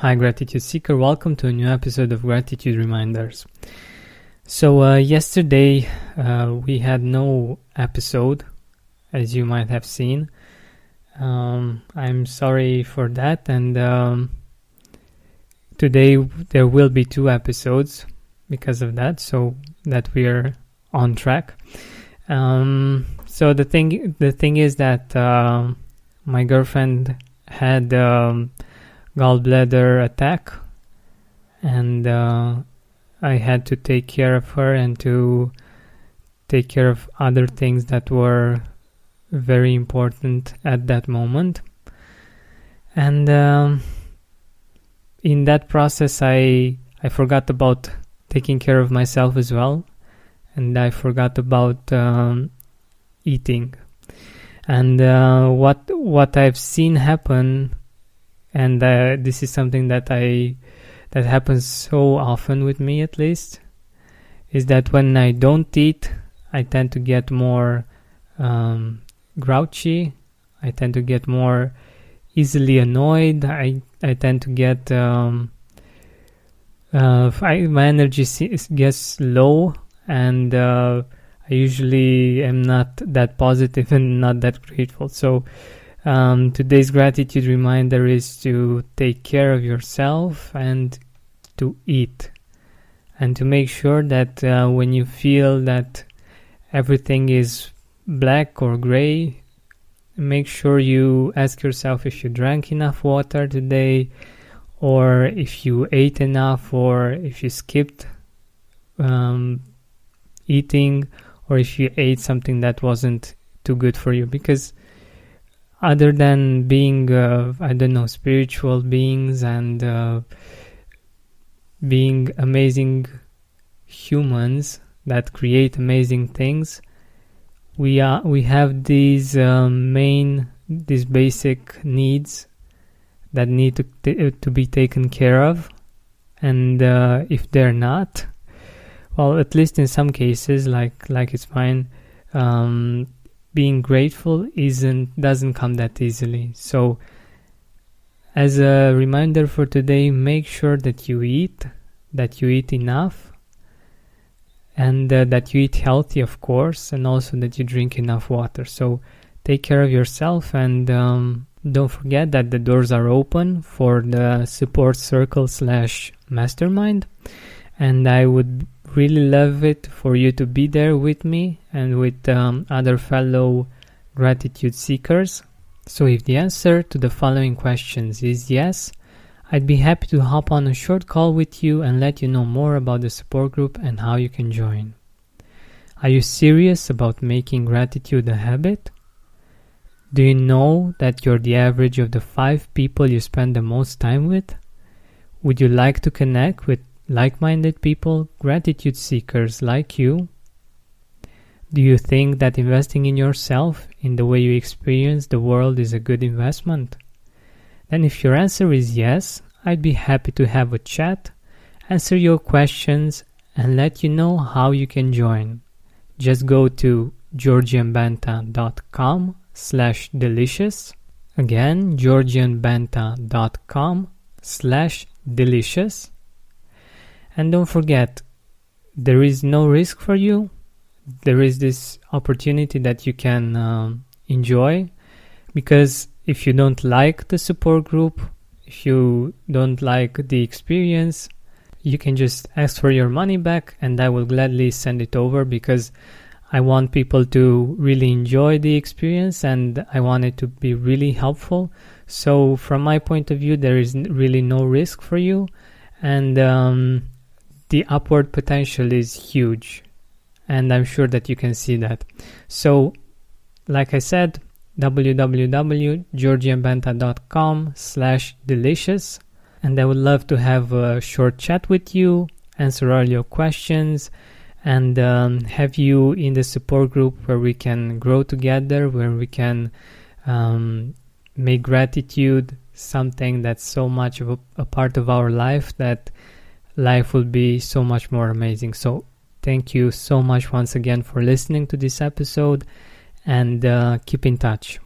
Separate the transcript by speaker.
Speaker 1: Hi, Gratitude Seeker. Welcome to a new episode of Gratitude Reminders. So, uh, yesterday uh, we had no episode, as you might have seen. Um, I'm sorry for that, and um, today there will be two episodes because of that, so that we are on track. Um, so the thing, the thing is that uh, my girlfriend had um, gallbladder attack, and uh, I had to take care of her and to take care of other things that were very important at that moment. And um, in that process, I I forgot about taking care of myself as well, and I forgot about um, eating. And uh, what what I've seen happen and uh, this is something that I that happens so often with me at least is that when I don't eat I tend to get more um, grouchy. I tend to get more easily annoyed. I I tend to get um, uh, I, my energy gets low and uh, I usually am not that positive and not that grateful. So um, today's gratitude reminder is to take care of yourself and to eat. And to make sure that uh, when you feel that everything is black or gray, make sure you ask yourself if you drank enough water today, or if you ate enough, or if you skipped um, eating, or if you ate something that wasn't too good for you. Because other than being uh, i don't know spiritual beings and uh, being amazing humans that create amazing things we are we have these um, main these basic needs that need to t- uh, to be taken care of. And uh, if they're not well at least in some cases like like it's mine um, being grateful isn't doesn't come that easily. So as a reminder for today, make sure that you eat, that you eat enough, and uh, that you eat healthy, of course, and also that you drink enough water. So take care of yourself and um, don't forget that the doors are open for the support circle slash mastermind and i would really love it for you to be there with me and with um, other fellow gratitude seekers. So, if the answer to the following questions is yes, I'd be happy to hop on a short call with you and let you know more about the support group and how you can join. Are you serious about making gratitude a habit? Do you know that you're the average of the five people you spend the most time with? Would you like to connect with like minded people, gratitude seekers like you? Do you think that investing in yourself, in the way you experience the world, is a good investment? Then, if your answer is yes, I'd be happy to have a chat, answer your questions, and let you know how you can join. Just go to georgianbenta.com slash delicious. Again, georgianbenta.com slash delicious and don't forget, there is no risk for you. There is this opportunity that you can um, enjoy because if you don't like the support group, if you don't like the experience, you can just ask for your money back and I will gladly send it over because I want people to really enjoy the experience and I want it to be really helpful. So, from my point of view, there is really no risk for you. And um, the upward potential is huge and i'm sure that you can see that. So like i said www.georgianbenta.com slash delicious and i would love to have a short chat with you answer all your questions and um, have you in the support group where we can grow together where we can um, make gratitude something that's so much of a, a part of our life that life will be so much more amazing. So, thank you so much once again for listening to this episode and uh, keep in touch.